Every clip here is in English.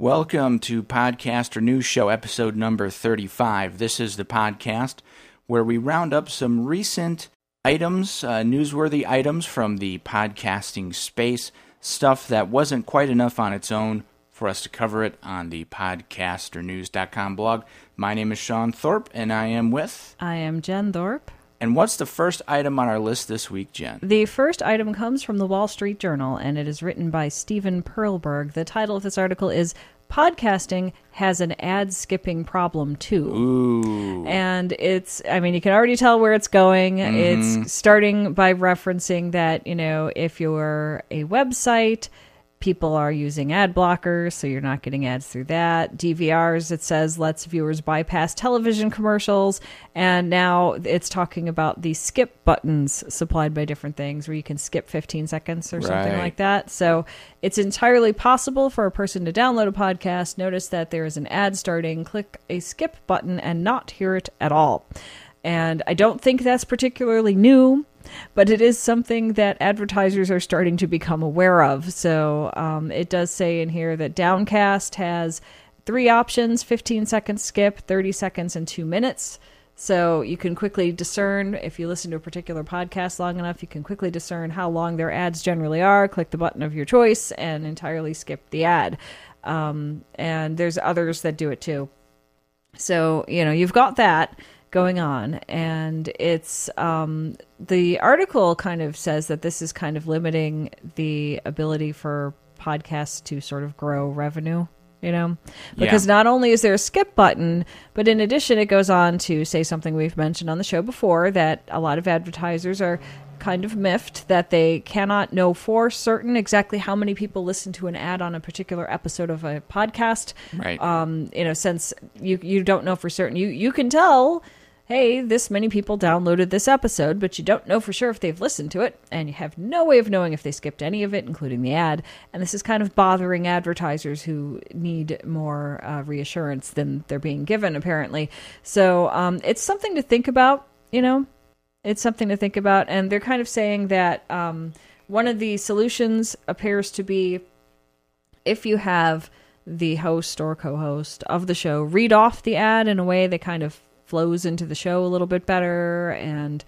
Welcome to Podcaster News Show, episode number 35. This is the podcast where we round up some recent items, uh, newsworthy items from the podcasting space, stuff that wasn't quite enough on its own for us to cover it on the podcasternews.com blog. My name is Shawn Thorpe, and I am with. I am Jen Thorpe. And what's the first item on our list this week, Jen? The first item comes from the Wall Street Journal, and it is written by Steven Perlberg. The title of this article is Podcasting has an ad skipping problem too. Ooh. And it's, I mean, you can already tell where it's going. Mm-hmm. It's starting by referencing that, you know, if you're a website, people are using ad blockers, so you're not getting ads through that. DVRs, it says, lets viewers bypass television commercials. And now it's talking about the skip buttons supplied by different things where you can skip 15 seconds or something like that. So it's entirely possible for a person to download a podcast, notice that there is an ad starting, click a skip button, and not hear it at all. And I don't think that's particularly new, but it is something that advertisers are starting to become aware of. So um, it does say in here that Downcast has three options 15 seconds skip, 30 seconds, and two minutes. So you can quickly discern if you listen to a particular podcast long enough, you can quickly discern how long their ads generally are. Click the button of your choice and entirely skip the ad. Um, and there's others that do it too. So, you know, you've got that going on and it's um the article kind of says that this is kind of limiting the ability for podcasts to sort of grow revenue you know because Yeah. not only is there a skip button but in addition it goes on to say something we've mentioned on the show before that a lot of advertisers are kind of miffed that they cannot know for certain exactly how many people listen to an ad on a particular episode of a podcast Right. um, you know, since you you don't know for certain, you you can tell, hey, this many people downloaded this episode, but you don't know for sure if they've listened to it, and you have no way of knowing if they skipped any of it, including the ad. And this is kind of bothering advertisers who need more uh, reassurance than they're being given, apparently. So um, it's something to think about, you know. It's something to think about, and they're kind of saying that um, one of the solutions appears to be if you have the host or co-host of the show read off the ad in a way that kind of flows into the show a little bit better and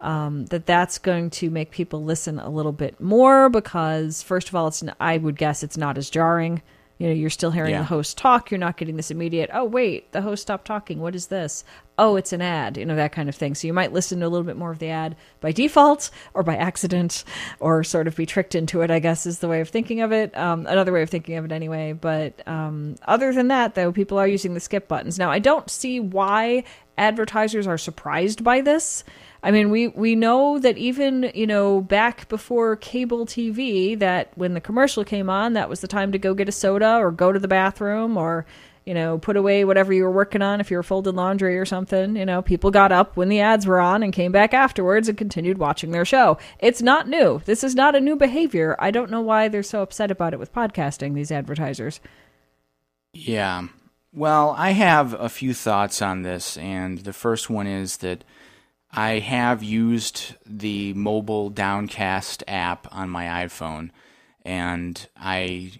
um, that that's going to make people listen a little bit more because first of all it's i would guess it's not as jarring. You know you're still hearing Yeah. the host talk. You're not getting this immediate oh wait the host stopped talking. What is this oh it's an ad you know that kind of thing. So you might listen to a little bit more of the ad by default or by accident or sort of be tricked into it i guess is the way of thinking of it. Um, another way of thinking of it anyway. But um, other than that though people are using the skip buttons. Now i don't see why advertisers are surprised by this. I mean, we we know that even you know back before cable TV, that when the commercial came on, that was the time to go get a soda or go to the bathroom or you know put away whatever you were working on if you were folding laundry or something. You know, people got up when the ads were on and came back afterwards and continued watching their show. It's not new. This is not a new behavior. I don't know why they're so upset about it with podcasting. These advertisers. Yeah. Well, I have a few thoughts on this, and the first one is that I have used the mobile Downcast app on my iPhone, and I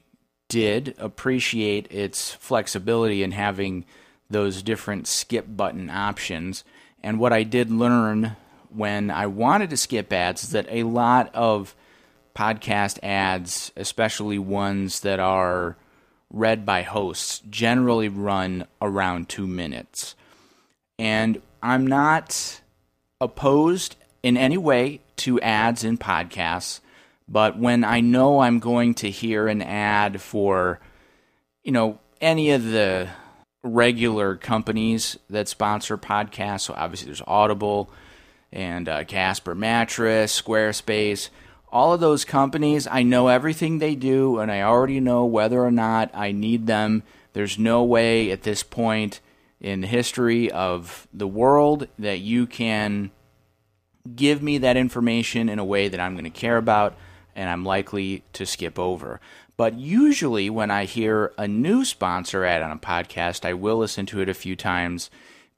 did appreciate its flexibility in having those different skip button options. And what I did learn when I wanted to skip ads is that a lot of podcast ads, especially ones that are read by hosts, generally run around two minutes. And I'm not opposed in any way to ads in podcasts, but when I know I'm going to hear an ad for, you know, any of the regular companies that sponsor podcasts, so obviously there's Audible and uh, Casper Mattress, Squarespace, all of those companies, I know everything they do, and I already know whether or not I need them. There's no way at this point in the history of the world that you can give me that information in a way that I'm going to care about and I'm likely to skip over. But usually, when I hear a new sponsor ad on a podcast, I will listen to it a few times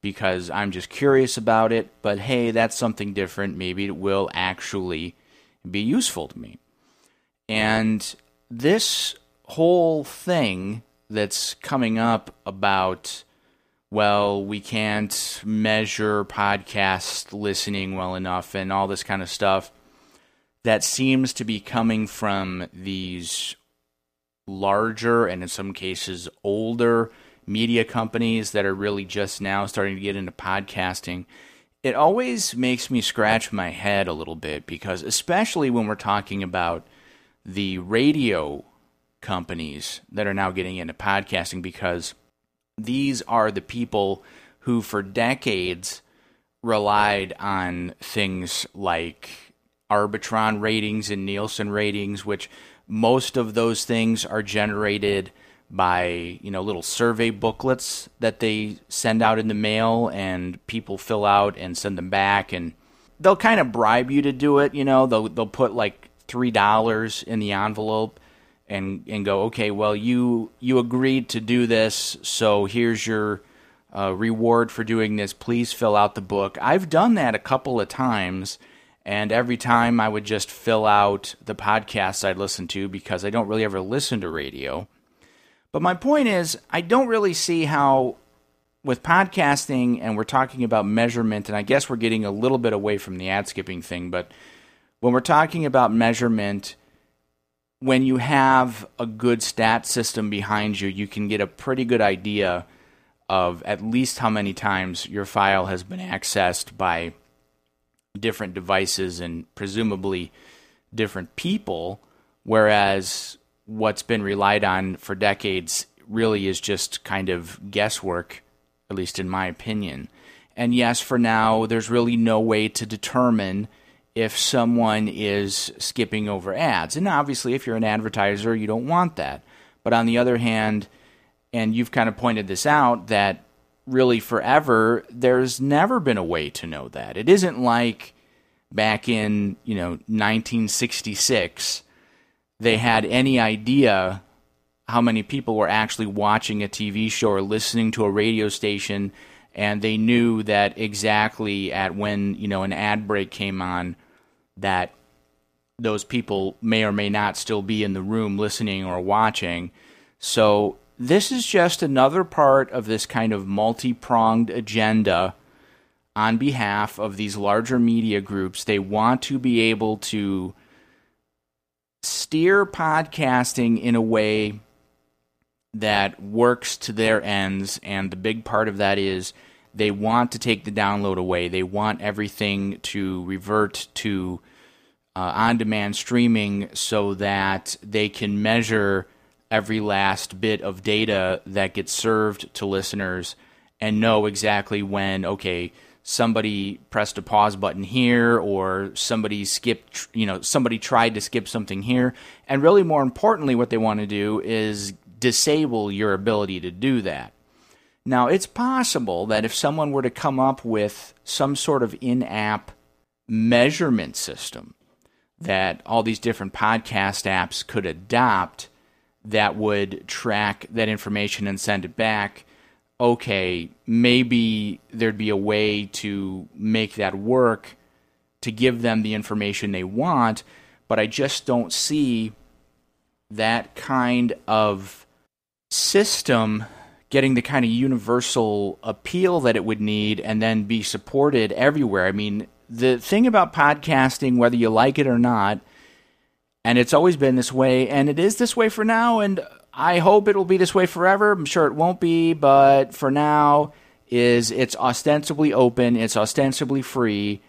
because I'm just curious about it. But hey, that's something different. Maybe it will actually be useful to me. And this whole thing that's coming up about well, we can't measure podcast listening well enough and all this kind of stuff that seems to be coming from these larger and in some cases older media companies that are really just now starting to get into podcasting. It always makes me scratch my head a little bit because, especially when we're talking about the radio companies that are now getting into podcasting, because these are the people who, for decades, relied on things like Arbitron ratings and Nielsen ratings, which most of those things are generated by you know little survey booklets that they send out in the mail and people fill out and send them back. And they'll kind of bribe you to do it you know. They'll they'll put like three dollars in the envelope and and go okay well you you agreed to do this so here's your uh, reward for doing this. Please fill out the book. I've done that a couple of times and every time I would just fill out the podcasts I'd listen to because I don't really ever listen to radio. But my point is, I don't really see how, with podcasting, and we're talking about measurement, and I guess we're getting a little bit away from the ad skipping thing, but when we're talking about measurement, when you have a good stat system behind you, you can get a pretty good idea of at least how many times your file has been accessed by different devices and presumably different people, whereas what's been relied on for decades really is just kind of guesswork, at least in my opinion. And yes, for now, there's really no way to determine if someone is skipping over ads. And obviously, if you're an advertiser, you don't want that. But on the other hand, and you've kind of pointed this out, that really forever, there's never been a way to know that. It isn't like back in, you know, 1966 they had any idea how many people were actually watching a TV show or listening to a radio station and they knew that exactly at when, you know, an ad break came on that those people may or may not still be in the room listening or watching. So this is just another part of this kind of multi pronged agenda on behalf of these larger media groups. They want to be able to steer podcasting in a way that works to their ends. And the big part of that is they want to take the download away, they want everything to revert to. Uh, on demand streaming so that they can measure every last bit of data that gets served to listeners and know exactly when, okay, somebody pressed a pause button here or somebody skipped, you know, somebody tried to skip something here. And really, more importantly, what they want to do is disable your ability to do that. Now, it's possible that if someone were to come up with some sort of in app measurement system, that all these different podcast apps could adopt that would track that information and send it back. Okay, maybe there'd be a way to make that work to give them the information they want, but I just don't see that kind of system getting the kind of universal appeal that it would need and then be supported everywhere. I mean, the thing about podcasting, whether you like it or not, and it's always been this way, and it is this way for now, and I hope it'll be this way forever. I'm sure it won't be, but for now, is it's ostensibly open, it's ostensibly free,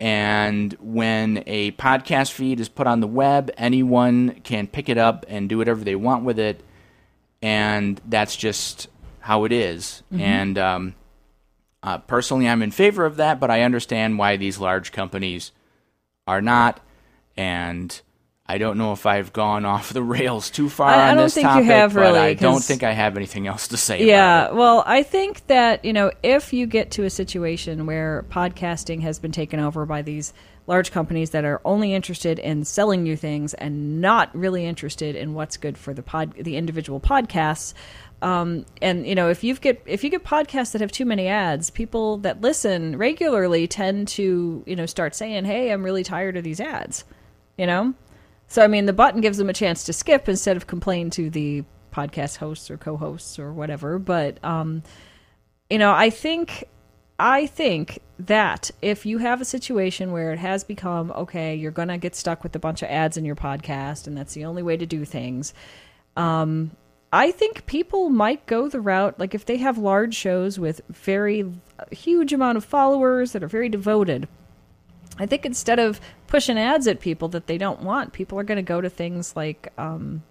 and when a podcast feed is put on the web, anyone can pick it up and do whatever they want with it, and that's just how it is. Mm-hmm. And um, uh, personally, I'm in favor of that, but I understand why these large companies are not. And I don't know if I've gone off the rails too far I, on I this think topic, you have but really, I don't think I have anything else to say. Yeah, about it. well, I think that, you know, if you get to a situation where podcasting has been taken over by these large companies that are only interested in selling you things and not really interested in what's good for the pod the individual podcasts, um, and you know, if you get if you get podcasts that have too many ads, people that listen regularly tend to, you know, start saying, "Hey, I'm really tired of these ads." You know? So I mean, the button gives them a chance to skip instead of complain to the podcast hosts or co-hosts or whatever. But um, you know, I think I think that if you have a situation where it has become okay, you're going to get stuck with a bunch of ads in your podcast, and that's the only way to do things. Um, I think people might go the route like if they have large shows with very huge amount of followers that are very devoted. I think instead of pushing ads at people that they don't want, people are going to go to things like um,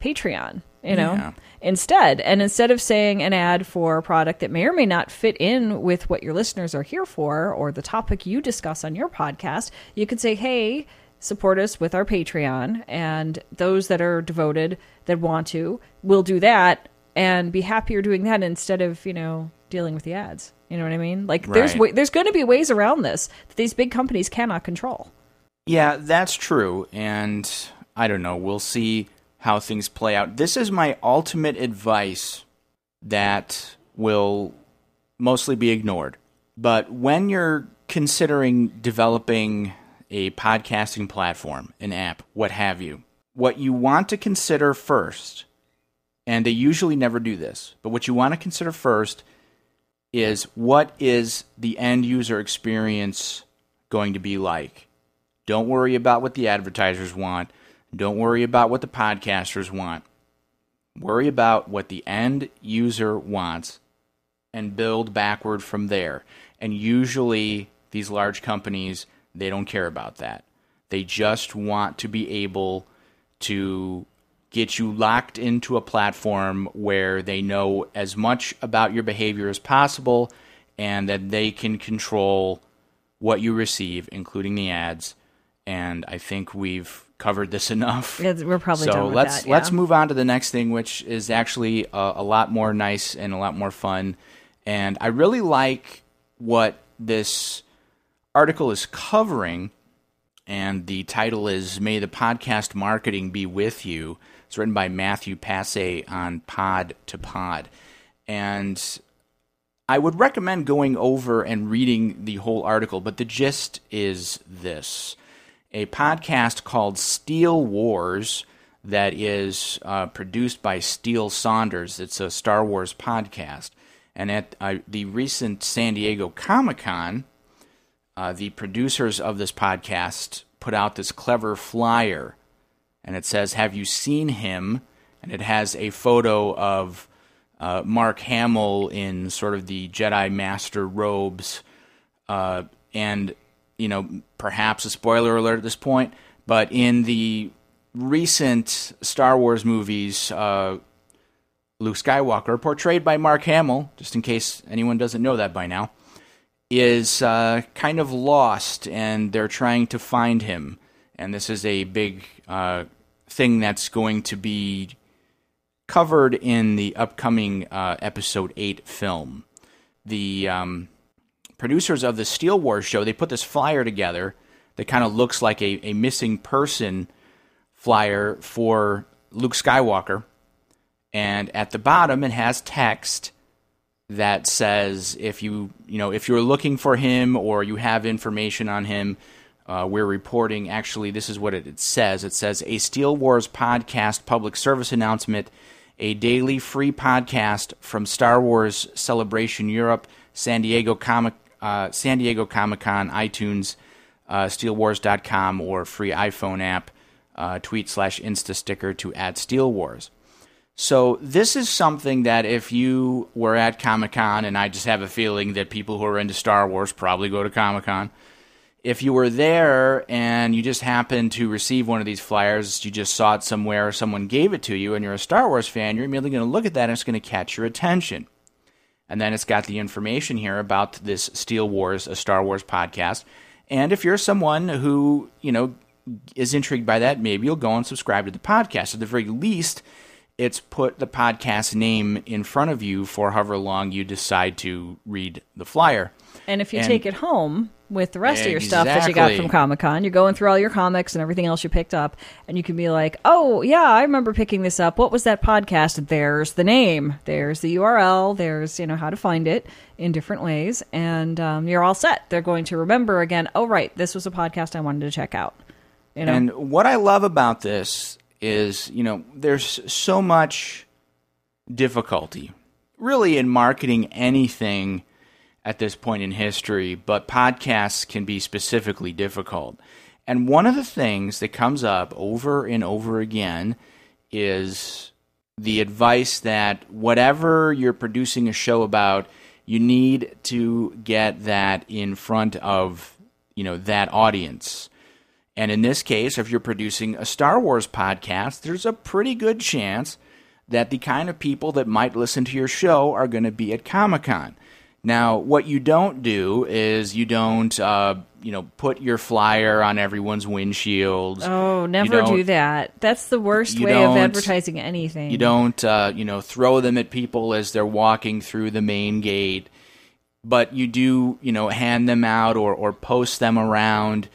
Patreon you know Yeah. instead and instead of saying an ad for a product that may or may not fit in with what your listeners are here for or the topic you discuss on your podcast you could say hey support us with our patreon and those that are devoted that want to will do that and be happier doing that instead of you know dealing with the ads you know what i mean like there's Right. wa- there's going to be ways around this that these big companies cannot control Yeah, that's true. And I don't know. We'll see how things play out. This is my ultimate advice that will mostly be ignored. But when you're considering developing a podcasting platform, an app, what have you, what you want to consider first, and they usually never do this, but what you want to consider first is what is the end user experience going to be like? Don't worry about what the advertisers want. Don't worry about what the podcasters want. Worry about what the end user wants and build backward from there. And usually, these large companies, they don't care about that. They just want to be able to get you locked into a platform where they know as much about your behavior as possible and that they can control what you receive, including the ads. And I think we've covered this enough. Yeah, we're probably so let's that, let's move on to the next thing, which is actually a, a lot more nice and a lot more fun. And I really like what this article is covering. And the title is "May the Podcast Marketing Be with You." It's written by Matthew Passe on Pod to Pod, and I would recommend going over and reading the whole article, but the gist is this a podcast called Steele Wars that is uh, produced by Steele Saunders. It's a Star Wars podcast. And at uh, the recent San Diego Comic Con, uh, the producers of this podcast put out this clever flyer. And it says, Have you seen him? And it has a photo of uh, Mark Hamill in sort of the Jedi Master robes. Uh, and, you know, perhaps a spoiler alert at this point, but in the recent Star Wars movies, uh, Luke Skywalker, portrayed by Mark Hamill, just in case anyone doesn't know that by now, is uh, kind of lost and they're trying to find him. And this is a big uh, thing that's going to be covered in the upcoming uh, episode 8 film. The um, producers of the Steele Wars show, they put this flyer together that kind of looks like a, a missing person flyer for Luke Skywalker. And at the bottom, it has text that says if you you know if you're looking for him or you have information on him, uh, we're reporting. Actually, this is what it, says. It says a Steele Wars podcast public service announcement, a daily free podcast from Star Wars Celebration Europe, San Diego Comic uh, San Diego Comic Con, iTunes, uh, SteeleWars.com, or free iPhone app. Uh, tweet slash Insta sticker to add Steele Wars. So this is something that if you were at Comic Con, and I just have a feeling that people who are into Star Wars probably go to Comic Con. If you were there and you just happened to receive one of these flyers, you just saw it somewhere, or someone gave it to you, and you're a Star Wars fan, you're immediately going to look at that and it's going to catch your attention. And then it's got the information here about this Steele Wars, a Star Wars podcast. And if you're someone who, you know, is intrigued by that, maybe you'll go and subscribe to the podcast. At the very least, it's put the podcast name in front of you for however long you decide to read the flyer. And if you And- take it home with the rest of your stuff that you got from Comic Con, you're going through all your comics and everything else you picked up, and you can be like, oh, yeah, I remember picking this up. What was that podcast? There's the name, there's the URL, there's, you know, how to find it in different ways, and um, you're all set. They're going to remember again, oh, right, this was a podcast I wanted to check out. You know? And what I love about this is, you know, there's so much difficulty, really, in marketing anything at this point in history, but podcasts can be specifically difficult. And one of the things that comes up over and over again is the advice that whatever you're producing a show about, you need to get that in front of, you know, that audience. And in this case, if you're producing a Star Wars podcast, there's a pretty good chance that the kind of people that might listen to your show are going to be at Comic Con. Now, what you don't do is you don't, uh, you know, put your flyer on everyone's windshields. Oh, never do that. That's the worst way of advertising anything. You don't, uh, you know, throw them at people as they're walking through the main gate, but you do, you know, hand them out or, or post them around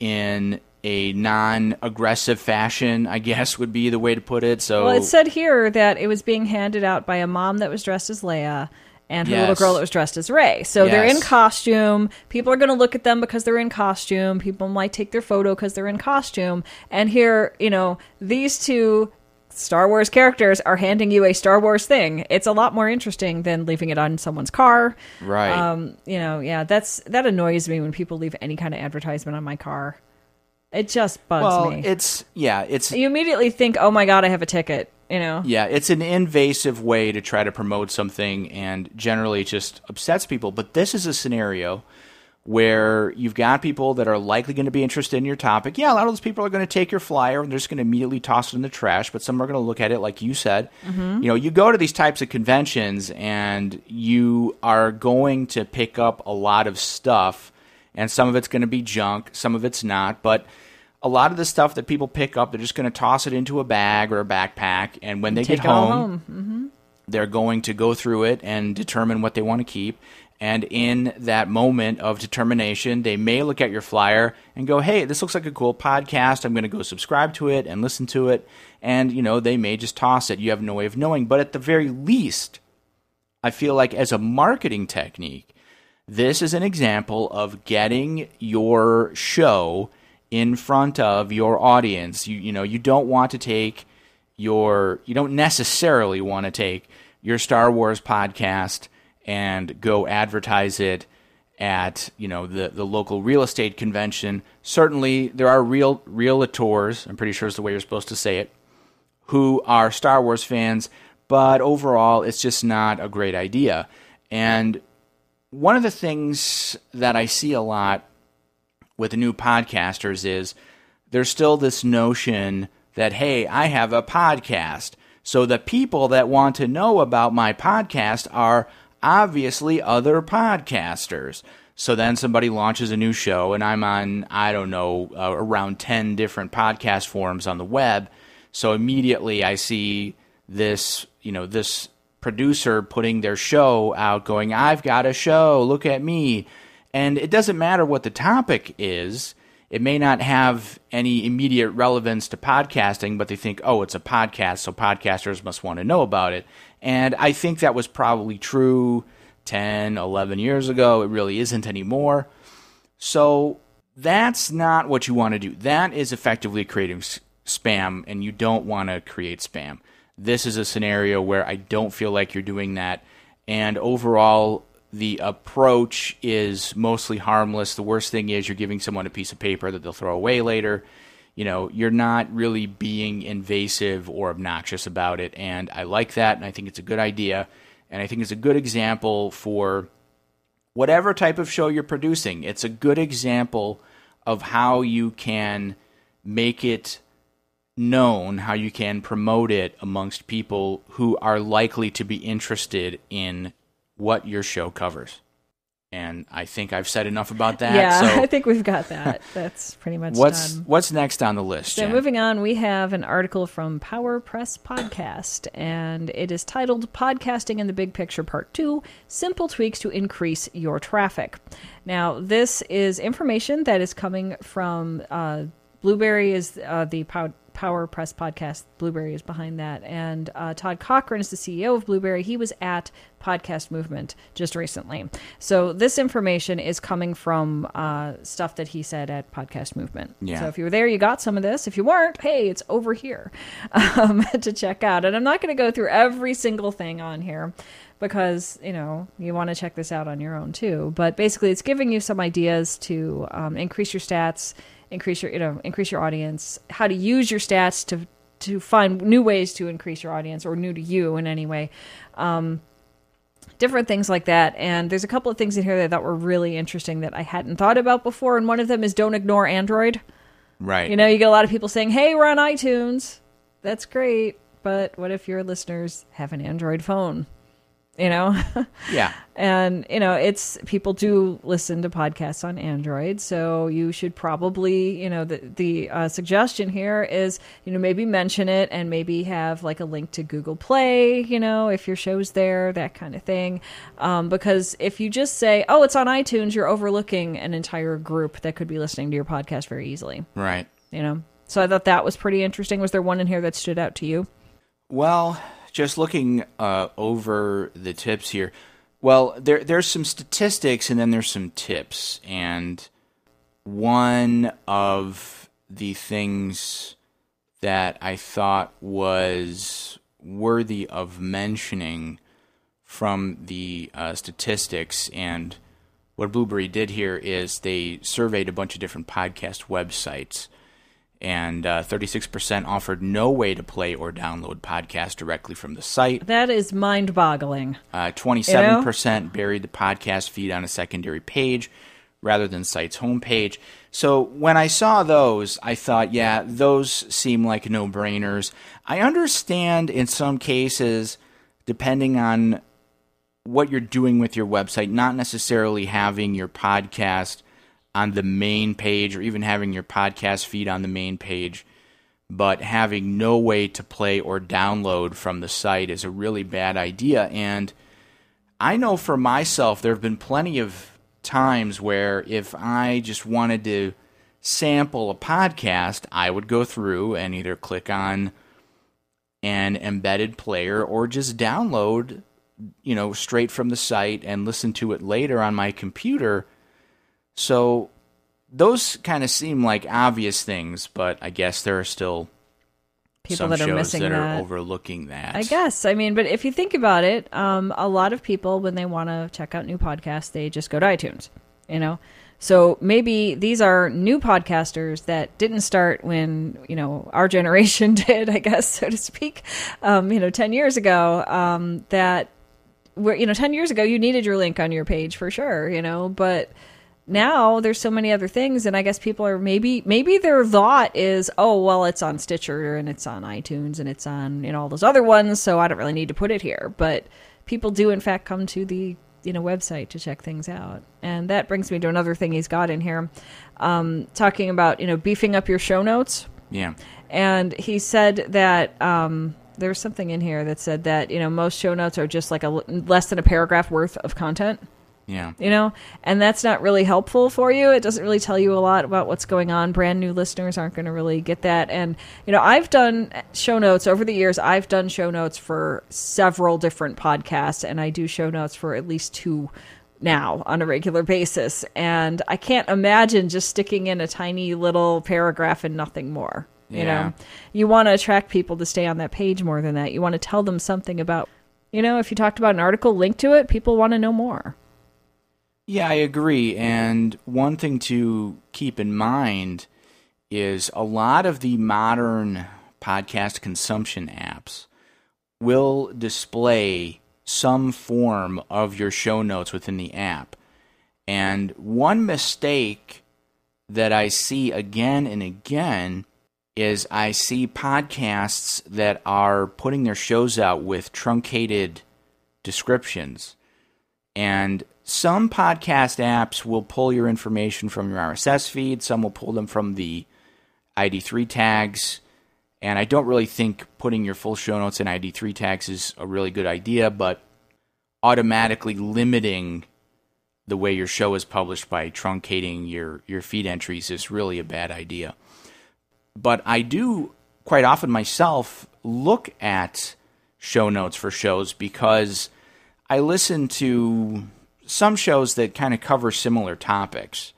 in a non-aggressive fashion, I guess would be the way to put it. So, well, it said here that it was being handed out by a mom that was dressed as Leia and her yes. little girl that was dressed as Rey. So yes. they're in costume. People are going to look at them because they're in costume. People might take their photo because they're in costume. And here, you know, these two Star Wars characters are handing you a Star Wars thing. It's a lot more interesting than leaving it on someone's car. Right. Um, you know, yeah, that's that annoys me when people leave any kind of advertisement on my car. It just bugs well, me. it's yeah, it's you immediately think, "Oh my god, I have a ticket." you know. Yeah, it's an invasive way to try to promote something, and generally just upsets people. But this is a scenario where you've got people that are likely going to be interested in your topic. Yeah, a lot of those people are going to take your flyer and they're just going to immediately toss it in the trash, but some are going to look at it like you said. Mm-hmm. You know, you go to these types of conventions and you are going to pick up a lot of stuff, and some of it's going to be junk, some of it's not, but a lot of the stuff that people pick up, they're just going to toss it into a bag or a backpack, and when they Take get home, home. Mm-hmm. they're going to go through it and determine what they want to keep. And in that moment of determination, they may look at your flyer and go, "Hey, this looks like a cool podcast. I'm going to go subscribe to it and listen to it." And you know, they may just toss it. You have no way of knowing. But at the very least, I feel like as a marketing technique, this is an example of getting your show in front of your audience. You you know, you don't want to take your you don't necessarily want to take your Star Wars podcast and go advertise it at you know the the local real estate convention. Certainly, there are real realtors. I'm pretty sure is the way you're supposed to say it, who are Star Wars fans. But overall, it's just not a great idea. And one of the things that I see a lot with new podcasters is there's still this notion that, hey, I have a podcast. So the people that want to know about my podcast are obviously other podcasters. So then somebody launches a new show, and I'm on, I don't know, uh, around 10 different podcast forums on the web. So immediately I see this, you know, this producer putting their show out going, I've got a show, look at me. And it doesn't matter what the topic is. It may not have any immediate relevance to podcasting, but they think, oh, it's a podcast, so podcasters must want to know about it. And I think that was probably true 10, 11 years ago. It really isn't anymore. So that's not what you want to do. That is effectively creating spam, and you don't want to create spam. This is a scenario where I don't feel like you're doing that. And overall, the approach is mostly harmless. The worst thing is you're giving someone a piece of paper that they'll throw away later. You know, you're not really being invasive or obnoxious about it. And I like that, and I think it's a good idea. And I think it's a good example for whatever type of show you're producing. It's a good example of how you can make it known, how you can promote it amongst people who are likely to be interested in what your show covers. And I think I've said enough about that. Yeah, so I think we've got that. That's pretty much what's done. what's next on the list. So Jen? moving on, we have an article from Power Press Podcast, and it is titled "Podcasting in the Big Picture Part Two: Simple Tweaks to Increase Your Traffic." Now, this is information that is coming from uh, Blubrry, is uh, the pod- Power Press podcast. Blubrry is behind that. And uh, Todd Cochran is the CEO of Blubrry. He was at Podcast Movement just recently. So this information is coming from uh, stuff that he said at Podcast Movement. Yeah. So if you were there, you got some of this. If you weren't, hey, it's over here um, to check out. And I'm not going to go through every single thing on here because you know you want to check this out on your own too. But basically, it's giving you some ideas to um, increase your stats, increase your you know increase your audience, how to use your stats to to find new ways to increase your audience or new to you in any way. Um, different things like that. And there's a couple of things in here that I thought were really interesting that I hadn't thought about before. And one of them is don't ignore Android. Right. You know, you get a lot of people saying, "Hey, we're on iTunes." That's great, but what if your listeners have an Android phone? You know, yeah. and you know, it's people do listen to podcasts on Android, so you should probably, you know, the the uh, suggestion here is, you know, maybe mention it and maybe have like a link to Google Play, you know, if your show's there, that kind of thing. Um, because if you just say, "Oh, it's on iTunes," you're overlooking an entire group that could be listening to your podcast very easily Right. you know so i thought that was pretty interesting was there one in here that stood out to you Well, just looking uh, over the tips here. Well, there there's some statistics and then there's some tips, and one of the things that I thought was worthy of mentioning from the uh, statistics and what Blubrry did here is they surveyed a bunch of different podcast websites and uh, 36% offered no way to play or download podcasts directly from the site. that is mind-boggling Uh, 27% buried the podcast feed on a secondary page rather than site's homepage. So when I saw those, I thought, yeah, those seem like no brainers. I understand in some cases, depending on what you're doing with your website, not necessarily having your podcast on the main page or even having your podcast feed on the main page, but having no way to play or download from the site is a really bad idea. And I know for myself, there have been plenty of times where if I just wanted to sample a podcast, I would go through and either click on an embedded player or just download, you know, straight from the site and listen to it later on my computer. So those kind of seem like obvious things, but I guess there are still people some that are missing that, that are overlooking that. I guess. I mean, but if you think about it, um, a lot of people, when they want to check out new podcasts, they just go to iTunes, you know? So maybe these are new podcasters that didn't start when, you know, our generation did, I guess, so to speak, um, you know, 10 years ago, um, that, where, you know, 10 years ago, you needed your link on your page for sure, you know, but now there's so many other things and i guess people are maybe maybe their thought is oh well it's on stitcher and it's on itunes and it's on you know all those other ones so i don't really need to put it here. But people do in fact come to the you know website to check things out. And that brings me to another thing he's got in here um, talking about you know beefing up your show notes. Yeah. and he said that um, there's something in here that said that you know most show notes are just like a less than a paragraph worth of content Yeah. you know? And that's not really helpful for you. It doesn't really tell you a lot about what's going on. Brand new listeners aren't going to really get that. And you know i've done show notes over the years i've done show notes for several different podcasts and i do show notes for at least two now on a regular basis. And i can't imagine just sticking in a tiny little paragraph and nothing more you Yeah. know you want to attract people to stay on that page more than that. You want to tell them something about you know if you talked about an article link to it. People want to know more Yeah, I agree. And one thing to keep in mind is a lot of the modern podcast consumption apps will display some form of your show notes within the app. And one mistake that I see again and again is I see podcasts that are putting their shows out with truncated descriptions. And some podcast apps will pull your information from your RSS feed, some will pull them from the ID3 tags. And I don't really think putting your full show notes in ID3 tags is a really good idea, but automatically limiting the way your show is published by truncating your, your feed entries is really a bad idea. But I do quite often myself look at show notes for shows because I listen to some shows that kind of cover similar topics.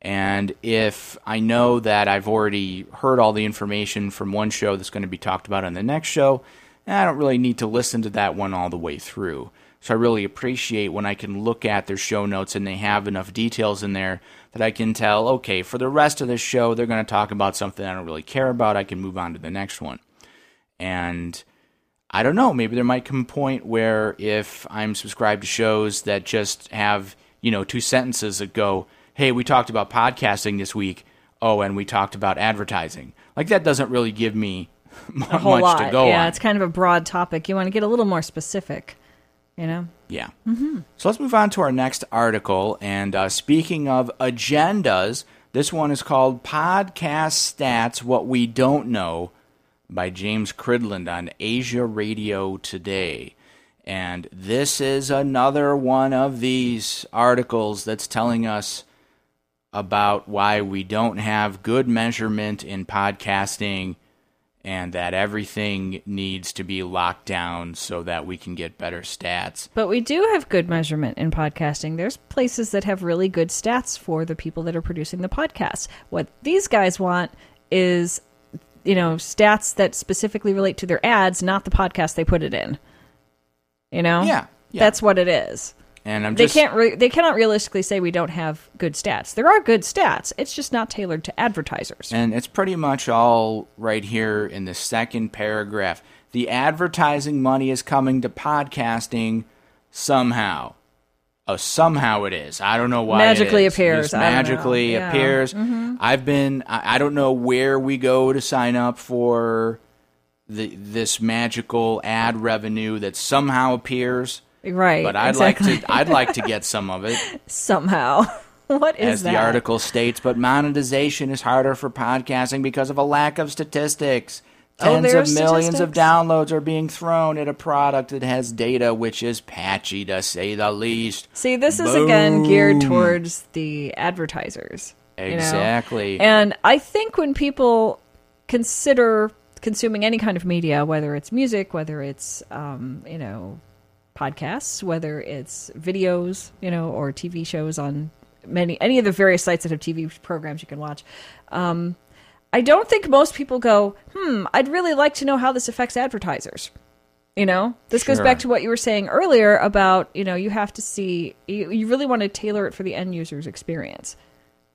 And if I know that I've already heard all the information from one show that's going to be talked about on the next show, eh, I don't really need to listen to that one all the way through. So I really appreciate when I can look at their show notes and they have enough details in there that I can tell, okay, for the rest of this show, they're going to talk about something I don't really care about. I can move on to the next one. And I don't know, maybe there might come a point where if I'm subscribed to shows that just have, you know, two sentences that go, hey, we talked about podcasting this week. Oh, and we talked about advertising. Like that doesn't really give me much lot. to go yeah, on. Yeah, it's kind of a broad topic. You want to get a little more specific, you know? Yeah. Mm-hmm. So let's move on to our next article. And uh, speaking of agendas, this one is called Podcast Stats What We Don't Know by James Cridland on Asia Radio Today. And this is another one of these articles that's telling us about why we don't have good measurement in podcasting and that everything needs to be locked down so that we can get better stats. But we do have good measurement in podcasting. There's places that have really good stats for the people that are producing the podcasts. What these guys want is, you know, stats that specifically relate to their ads, not the podcast they put it in. You know? Yeah, yeah. That's what it is. And I'm They just can't re- they cannot realistically say we don't have good stats. There are good stats. It's just not tailored to advertisers. and it's pretty much all right here in the second paragraph. The advertising money is coming to podcasting somehow. Oh, somehow it is. I don't know why. Magically appears. Just I don't know. magically Yeah. Mm-hmm. appears. I've been. I I don't know where we go to sign up for the this magical ad revenue that somehow appears. Right. But I'd exactly. like to. I'd like to get some of it. somehow. what is as that? the article states, but monetization is harder for podcasting because of a lack of statistics. Oh, Tens of millions of downloads are being thrown at a product that has data which is patchy to say the least. See, this is again geared towards the advertisers. you know? Exactly. And I think when people consider consuming any kind of media, whether it's music, whether it's um, you know podcasts, whether it's videos, you know, or TV shows on many any of the various sites that have TV programs you can watch. Um, I don't think most people go, "Hmm, I'd really like to know how this affects advertisers." You know, this goes back to what you were saying earlier about you know you have to see you, you really want to tailor it for the end user's experience.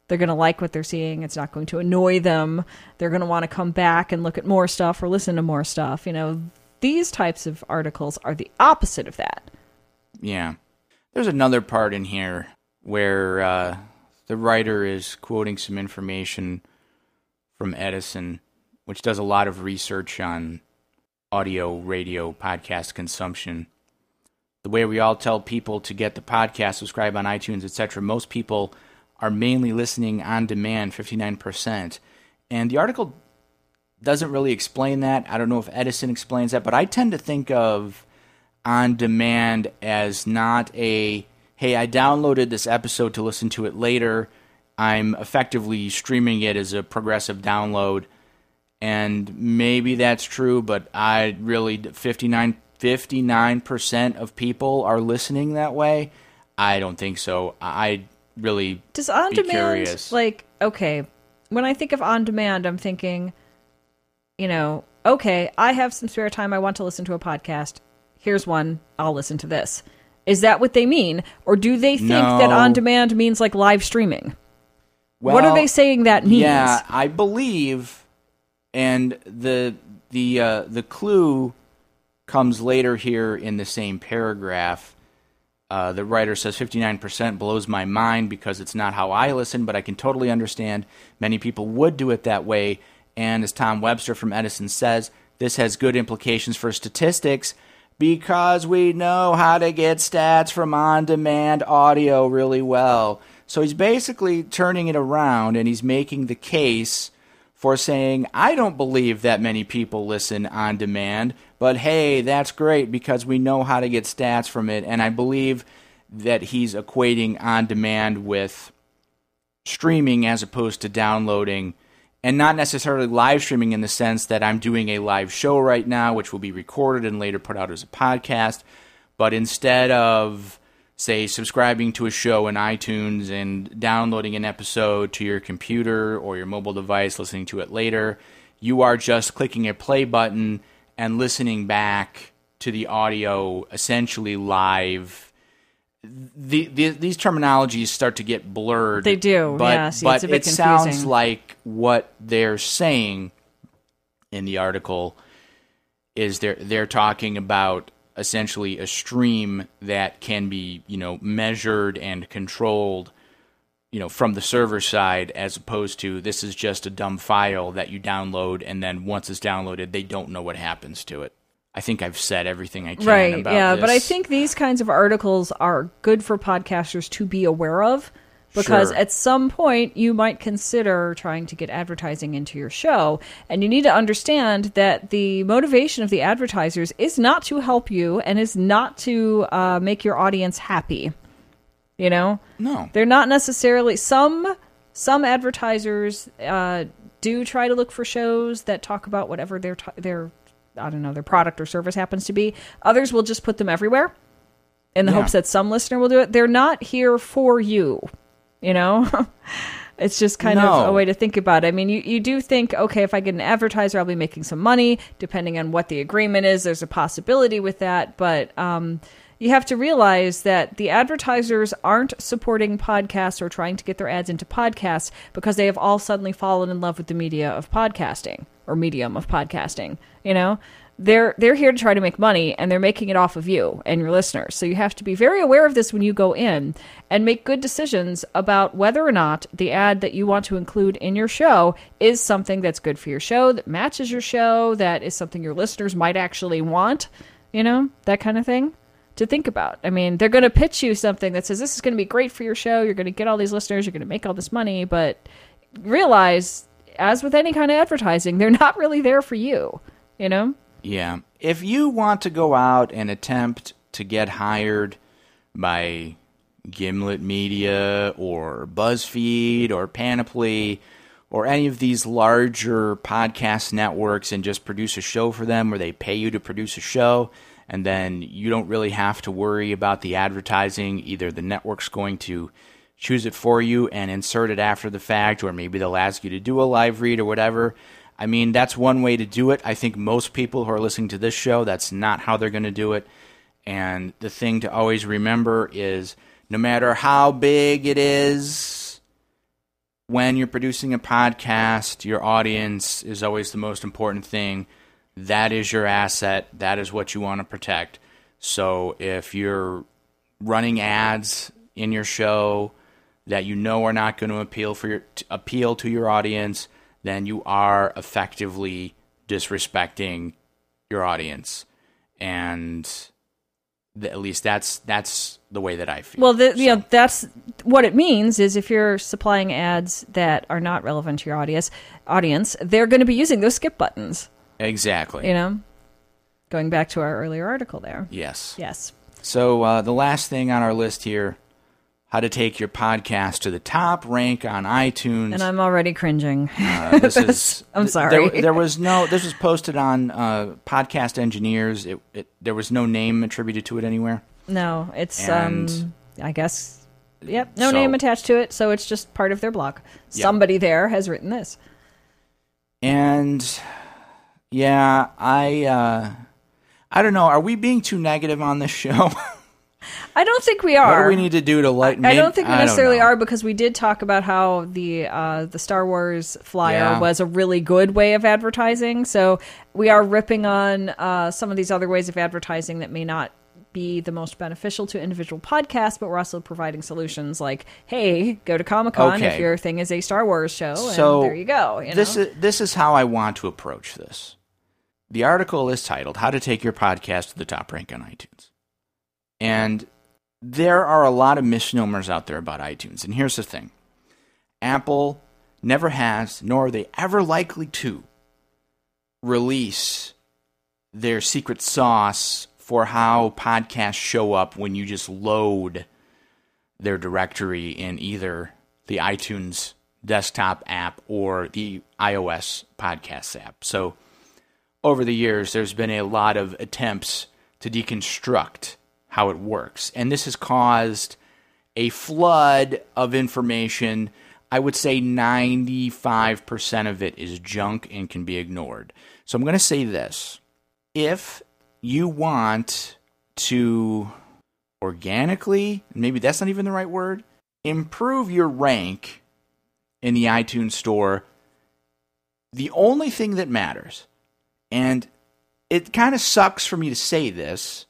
They're going to like what they're seeing. It's not going to annoy them. They're going to want to come back and look at more stuff or listen to more stuff. You know, these types of articles are the opposite of that. yeah. There's another part in here where uh, the writer is quoting some information from Edison, which does a lot of research on audio, radio, podcast consumption. The way we all tell people to get the podcast, subscribe on iTunes, etc., most people are mainly listening on demand, 59%. And the article doesn't really explain that. I don't know if Edison explains that, but I tend to think of on demand as not a hey, I downloaded this episode to listen to it later. I'm effectively streaming it as a progressive download. And maybe that's true, but I really 59 59% of people are listening that way. I don't think so. I really Does on demand curious. like okay? When I think of on demand, I'm thinking, you know, okay, I have some spare time. I want to listen to a podcast. Here's one. I'll listen to this. Is that what they mean, or do they think that on demand means like live streaming? What are they saying that means? Yeah, I believe, and the the uh, the clue comes later here in the same paragraph. Uh, the writer says 59% blows my mind because it's not how I listen, but I can totally understand many people would do it that way. And as Tom Webster from Edison says, this has good implications for statistics because we know how to get stats from on demand audio really well. So he's basically turning it around and he's making the case for saying, I don't believe that many people listen on demand, but hey, that's great because we know how to get stats from it. And I believe that he's equating on demand with streaming as opposed to downloading. and not necessarily live streaming in the sense that I'm doing a live show right now, which will be recorded and later put out as a podcast. But instead of, say, subscribing to a show in iTunes and downloading an episode to your computer or your mobile device, listening to it later, you are just clicking a play button and listening back to the audio essentially live the, the, these terminologies start to get blurred. They do, but, yeah, see, but it's a bit it sounds like what they're saying in the article is they're they're talking about essentially a stream that can be you know measured and controlled you know from the server side as opposed to this is just a dumb file that you download and then once it's downloaded they don't know what happens to it. I think I've said everything I can right about yeah but i think these kinds of articles are good for podcasters to be aware of because Sure. at some point you might consider trying to get advertising into your show and you need to understand that the motivation of the advertisers is not to help you and is not to uh, make your audience happy you know no. they're not necessarily some some advertisers uh, do try to look for shows that talk about whatever their t- their I don't know their product or service happens to be. Others will just put them everywhere in the Yeah. hopes that some listener will do it. They're not here for you, you know. It's just kind of a way to think about it. I mean, you, you do think, okay, if I get an advertiser, I'll be making some money. Depending on what the agreement is, there's a possibility with that. But um, you have to realize that the advertisers aren't supporting podcasts or trying to get their ads into podcasts because they have all suddenly fallen in love with the media of podcasting or medium of podcasting. You know, they're they're here to try to make money and they're making it off of you and your listeners. So you have to be very aware of this when you go in and make good decisions about whether or not the ad that you want to include in your show is something that's good for your show, that matches your show, that is something your listeners might actually want, you know, that kind of thing to think about. I mean, they're going to pitch you something that says this is going to be great for your show, you're going to get all these listeners, you're going to make all this money, but realize as with any kind of advertising, they're not really there for you, you know? Yeah. If you want to go out and attempt to get hired by Gimlet Media or BuzzFeed or Panoply or any of these larger podcast networks and just produce a show for them where they pay you to produce a show and then you don't really have to worry about the advertising. Either the network's going to choose it for you and insert it after the fact, or maybe they'll ask you to do a live read or whatever. I mean, that's one way to do it. I think most people who are listening to this show, that's not how they're going to do it. And the thing to always remember is no matter how big it is, when you're producing a podcast, your audience is always the most important thing. That is your asset. That is what you want to protect. So if you're running ads in your show that you know are not going to appeal for your to appeal to your audience, then you are effectively disrespecting your audience, and th- at least that's that's the way that I feel. Well, the, So, you know, that's what it means is if you're supplying ads that are not relevant to your audience, audience, they're going to be using those skip buttons, exactly. you know? Going back to our earlier article there. Yes. Yes. So uh, the last thing on our list here: how to take your podcast to the top rank on iTunes. And I'm already cringing. Uh, this is. I'm sorry. There, there was no. This was posted on uh, Podcast Engineers. It, it. There was no name attributed to it anywhere. No, it's And- um I guess yep, no So- name attached to it, so it's just part of their blog. Somebody there has written this. And yeah, I. Uh, I don't know. Are we being too negative on this show? I don't think we are. what do we need to do to lighten? I don't think we I necessarily are because we did talk about how the uh, the Star Wars flyer Yeah. was a really good way of advertising. So we are ripping on uh, some of these other ways of advertising that may not be the most beneficial to individual podcasts, but we're also providing solutions like, hey, go to Comic Con if your thing is a Star Wars show, So and there you go. You this know? is this is how I want to approach this. The article is titled "How to Take Your Podcast to the Top Rank on iTunes," and there are a lot of misnomers out there about iTunes. And here's the thing: Apple never has, nor are they ever likely to, release their secret sauce for how podcasts show up when you just load their directory in either the iTunes desktop app or the iOS podcast app. So over the years, there's been a lot of attempts to deconstruct how it works. And this has caused a flood of information. I would say 95% of it is junk and can be ignored. So I'm going to say this. If you want to organically, maybe that's not even the right word, improve your rank in the iTunes store, the only thing that matters, and it kind of sucks for me to say this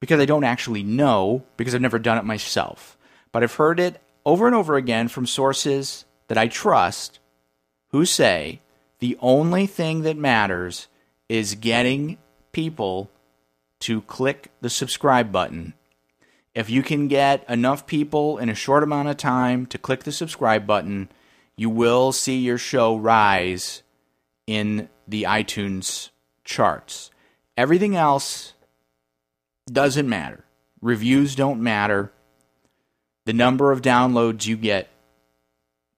because I don't actually know because I've never done it myself, but I've heard it over and over again from sources that I trust who say the only thing that matters is getting people to click the subscribe button. If you can get enough people in a short amount of time to click the subscribe button, you will see your show rise in the iTunes charts. Everything else doesn't matter. Reviews don't matter. The number of downloads you get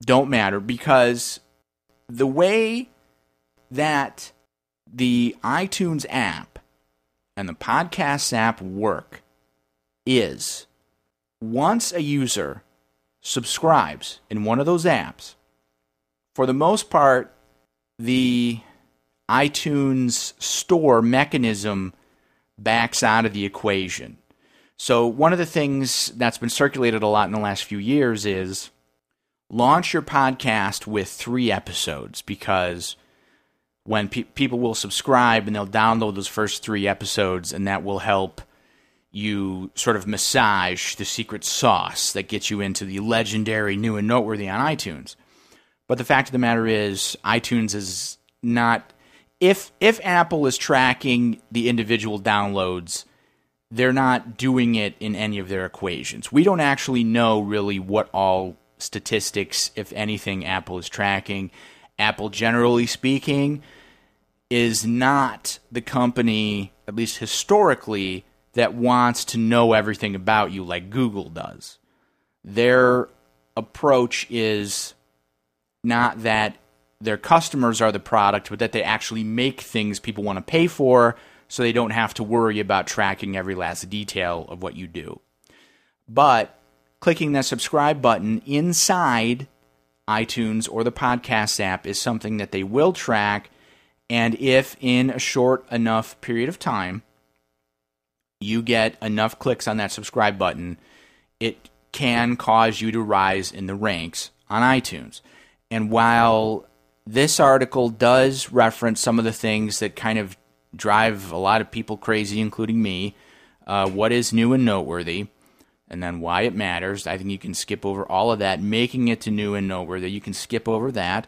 don't matter because the way that the iTunes app and the podcast app work is once a user subscribes in one of those apps, for the most part, the iTunes store mechanism backs out of the equation. So, one of the things that's been circulated a lot in the last few years is launch your podcast with three episodes because when pe- people will subscribe and they'll download those first three episodes, and that will help you sort of massage the secret sauce that gets you into the legendary new and noteworthy on iTunes. But the fact of the matter is, iTunes is not. If if Apple is tracking the individual downloads, they're not doing it in any of their equations. We don't actually know really what all statistics, if anything, Apple is tracking. Apple, generally speaking, is not the company, at least historically, that wants to know everything about you like Google does. Their approach is not that their customers are the product, but that they actually make things people want to pay for so they don't have to worry about tracking every last detail of what you do. But clicking that subscribe button inside iTunes or the podcast app is something that they will track. And if in a short enough period of time you get enough clicks on that subscribe button, it can cause you to rise in the ranks on iTunes. And while this article does reference some of the things that kind of drive a lot of people crazy, including me, uh, what is new and noteworthy, and then why it matters. I think you can skip over all of that, making it to new and noteworthy. You can skip over that.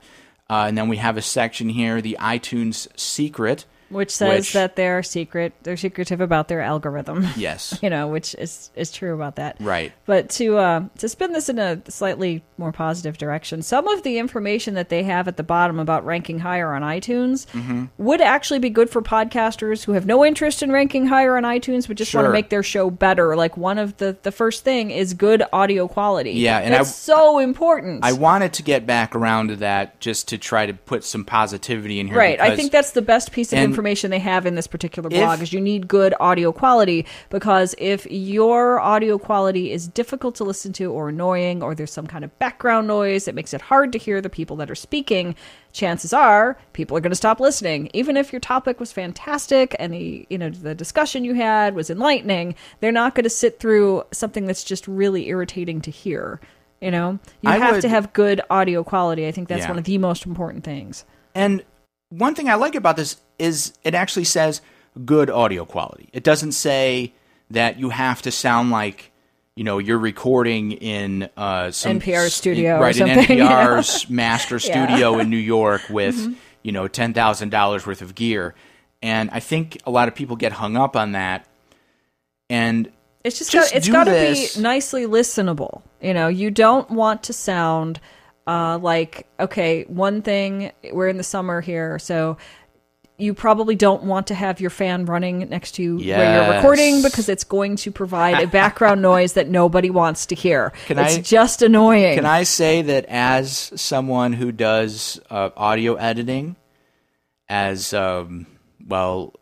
Uh, and then we have a section here, the iTunes secret, which says Which- that they're secret they're secretive about their algorithm yes, you know which is is true about that right, but to uh, to spin this in a slightly more positive direction, some of the information that they have at the bottom about ranking higher on iTunes Mm-hmm. would actually be good for podcasters who have no interest in ranking higher on iTunes, but just want to make their show better. Like one of the the first thing is good audio quality. Yeah, and that's I- so important. I wanted to get back around to that just to try to put some positivity in here. Right. I think that's the best piece of and information they have in this particular if- blog is you need good audio quality because if your audio quality is difficult to listen to or annoying or there's some kind of background noise that makes it hard to hear the people that are speaking, chances are people are going to stop listening. Even if your topic was fantastic and the, you know, the discussion you had was enlightening, they're not going to sit through something that's just really irritating to hear. You know, you I have would- to have good audio quality. I think that's Yeah. one of the most important things. And one thing I like about this is it actually says good audio quality. It doesn't say that you have to sound like you know you're recording in uh, some NPR studio or right? in something, you know? NPR's master Yeah. Mm-hmm. studio in New York with you know ten thousand dollars worth of gear. And I think a lot of people get hung up on that. And It's just, Just got, it's got to be nicely listenable. You know, you don't want to sound uh, like okay. One thing we're in the summer here, so you probably don't want to have your fan running next to you where you're recording because it's going to provide a background noise that nobody wants to hear. Can it's I- just annoying. Can I say that as someone who does uh, audio editing, as um, well,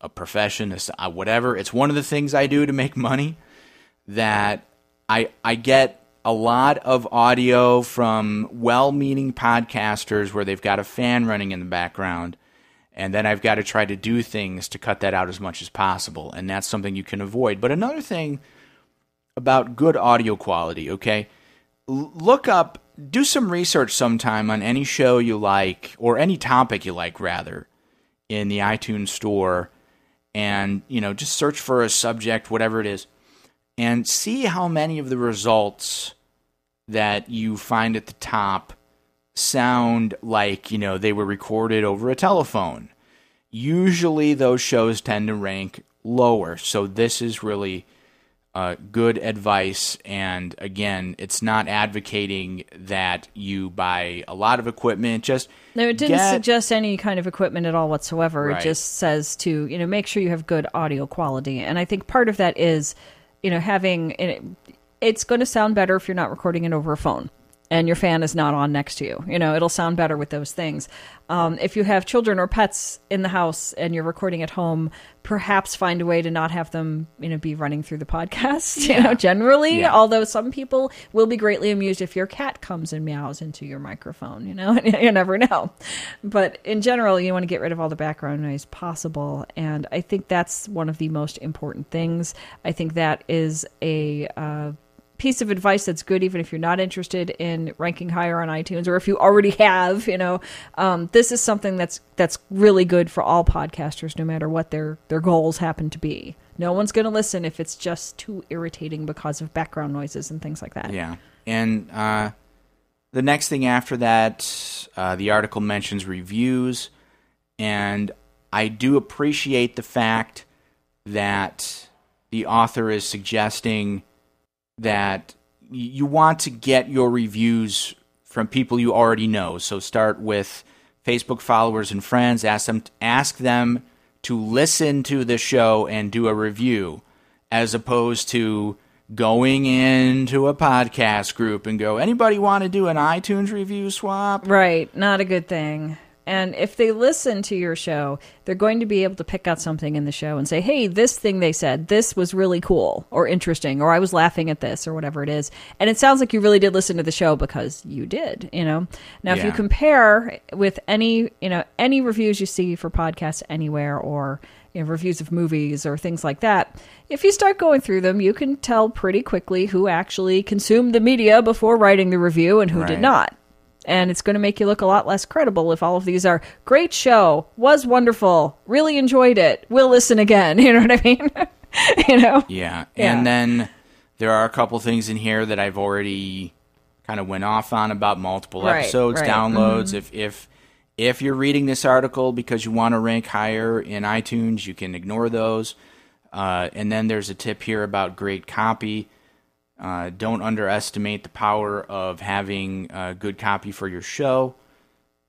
a profession, uh, whatever, it's one of the things I do to make money. That I I get a lot of audio from well-meaning podcasters where they've got a fan running in the background, and then I've got to try to do things to cut that out as much as possible, and that's something you can avoid. But another thing about good audio quality, okay? Look up, do some research sometime on any show you like, or any topic you like, rather, in the iTunes store, and, you know, just search for a subject, whatever it is, and see how many of the results that you find at the top sound like, you know, they were recorded over a telephone. Usually those shows tend to rank lower. So this is really uh, good advice. And again, it's not advocating that you buy a lot of equipment. Just No, it didn't get- suggest any kind of equipment at all whatsoever. Right. It just says to you know make sure you have good audio quality, and I think part of that is you know having it, it's going to sound better if you're not recording it over a phone and your fan is not on next to you. You know, it'll sound better with those things. Um, if you have children or pets in the house and you're recording at home, perhaps find a way to not have them, you know, be running through the podcast. You know, generally, Yeah. although some people will be greatly amused if your cat comes and meows into your microphone. You know, you never know. But in general, you want to get rid of all the background noise possible, and I think that's one of the most important things. I think that is a uh, piece of advice that's good even if you're not interested in ranking higher on iTunes or if you already have you know um, this is something that's that's really good for all podcasters no matter what their their goals happen to be no one's going to listen if it's just too irritating because of background noises and things like that Yeah. And uh, the next thing after that, uh, the article mentions reviews. And I do appreciate the fact that the author is suggesting that you want to get your reviews from people you already know. So start with Facebook followers and friends. Ask them ask them to listen to the show and do a review, as opposed to going into a podcast group and go, anybody want to do an iTunes review swap? Right, not a good thing. And if they listen to your show, they're going to be able to pick out something in the show and say, hey, this thing they said, this was really cool or interesting, or I was laughing at this, or whatever it is. And it sounds like you really did listen to the show because you did, you know? Now, if you compare with any, you know, any reviews you see for podcasts anywhere or, you know, reviews of movies or things like that, if you start going through them, you can tell pretty quickly who actually consumed the media before writing the review and who did not and it's going to make you look a lot less credible if all of these are great show was wonderful really enjoyed it we'll listen again you know what i mean you know Yeah. Yeah. And then there are a couple things in here that I've already kind of went off on about multiple Right, episodes, right. Mm-hmm. downloads. If if if you're reading this article because you want to rank higher in iTunes, you can ignore those. Uh, and then there's a tip here about great copy. Uh, don't underestimate the power of having uh, good copy for your show.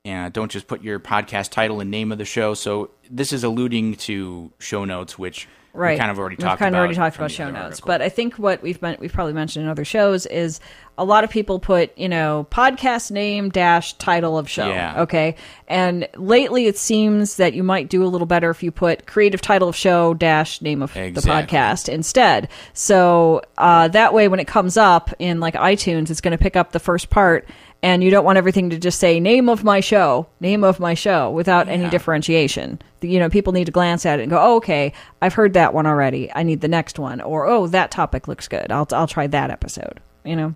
And don't just put your podcast title and name of the show. So this is alluding to show notes, which right we kind of already We've talked kind about. of already talked about show notes article. but i think what we've been, we've probably mentioned in other shows is a lot of people put you know podcast name dash title of show Yeah. okay and lately it seems that you might do a little better if you put creative title of show dash name of the podcast instead so uh, that way when it comes up in like itunes it's going to pick up the first part and you don't want everything to just say name of my show name of my show without any differentiation you know people need to glance at it and go oh, okay i've heard that one already i need the next one or oh that topic looks good i'll, I'll try that episode you know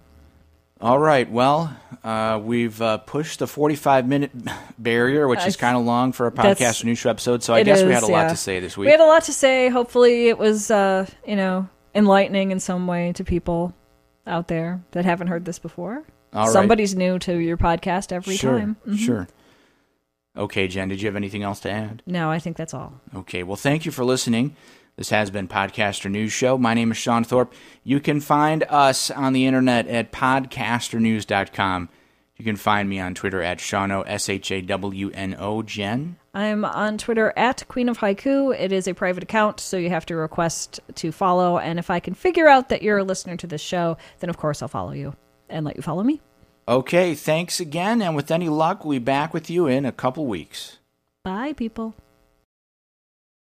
All right. Well, uh, we've uh, pushed the 45 minute barrier, which is kind of long for a podcast or news show episode. So I guess we had a lot yeah. to say this week. we had a lot to say hopefully it was uh you know enlightening in some way to people out there that haven't heard this before all Somebody's right. new to your podcast every sure, time. Mm-hmm. Sure. Okay, Jen, did you have anything else to add? No, I think that's all. Okay. Well, thank you for listening. This has been Podcaster News Show. My name is Shawn Thorpe. You can find us on the internet at podcasternews.com. You can find me on Twitter at Shawno, S H A W N O, Jen. I'm on Twitter at Queen of Haiku. It is a private account, so you have to request to follow. And if I can figure out that you're a listener to this show, then of course I'll follow you and let you follow me. Okay, thanks again. And with any luck, we'll be back with you in a couple weeks. Bye, people.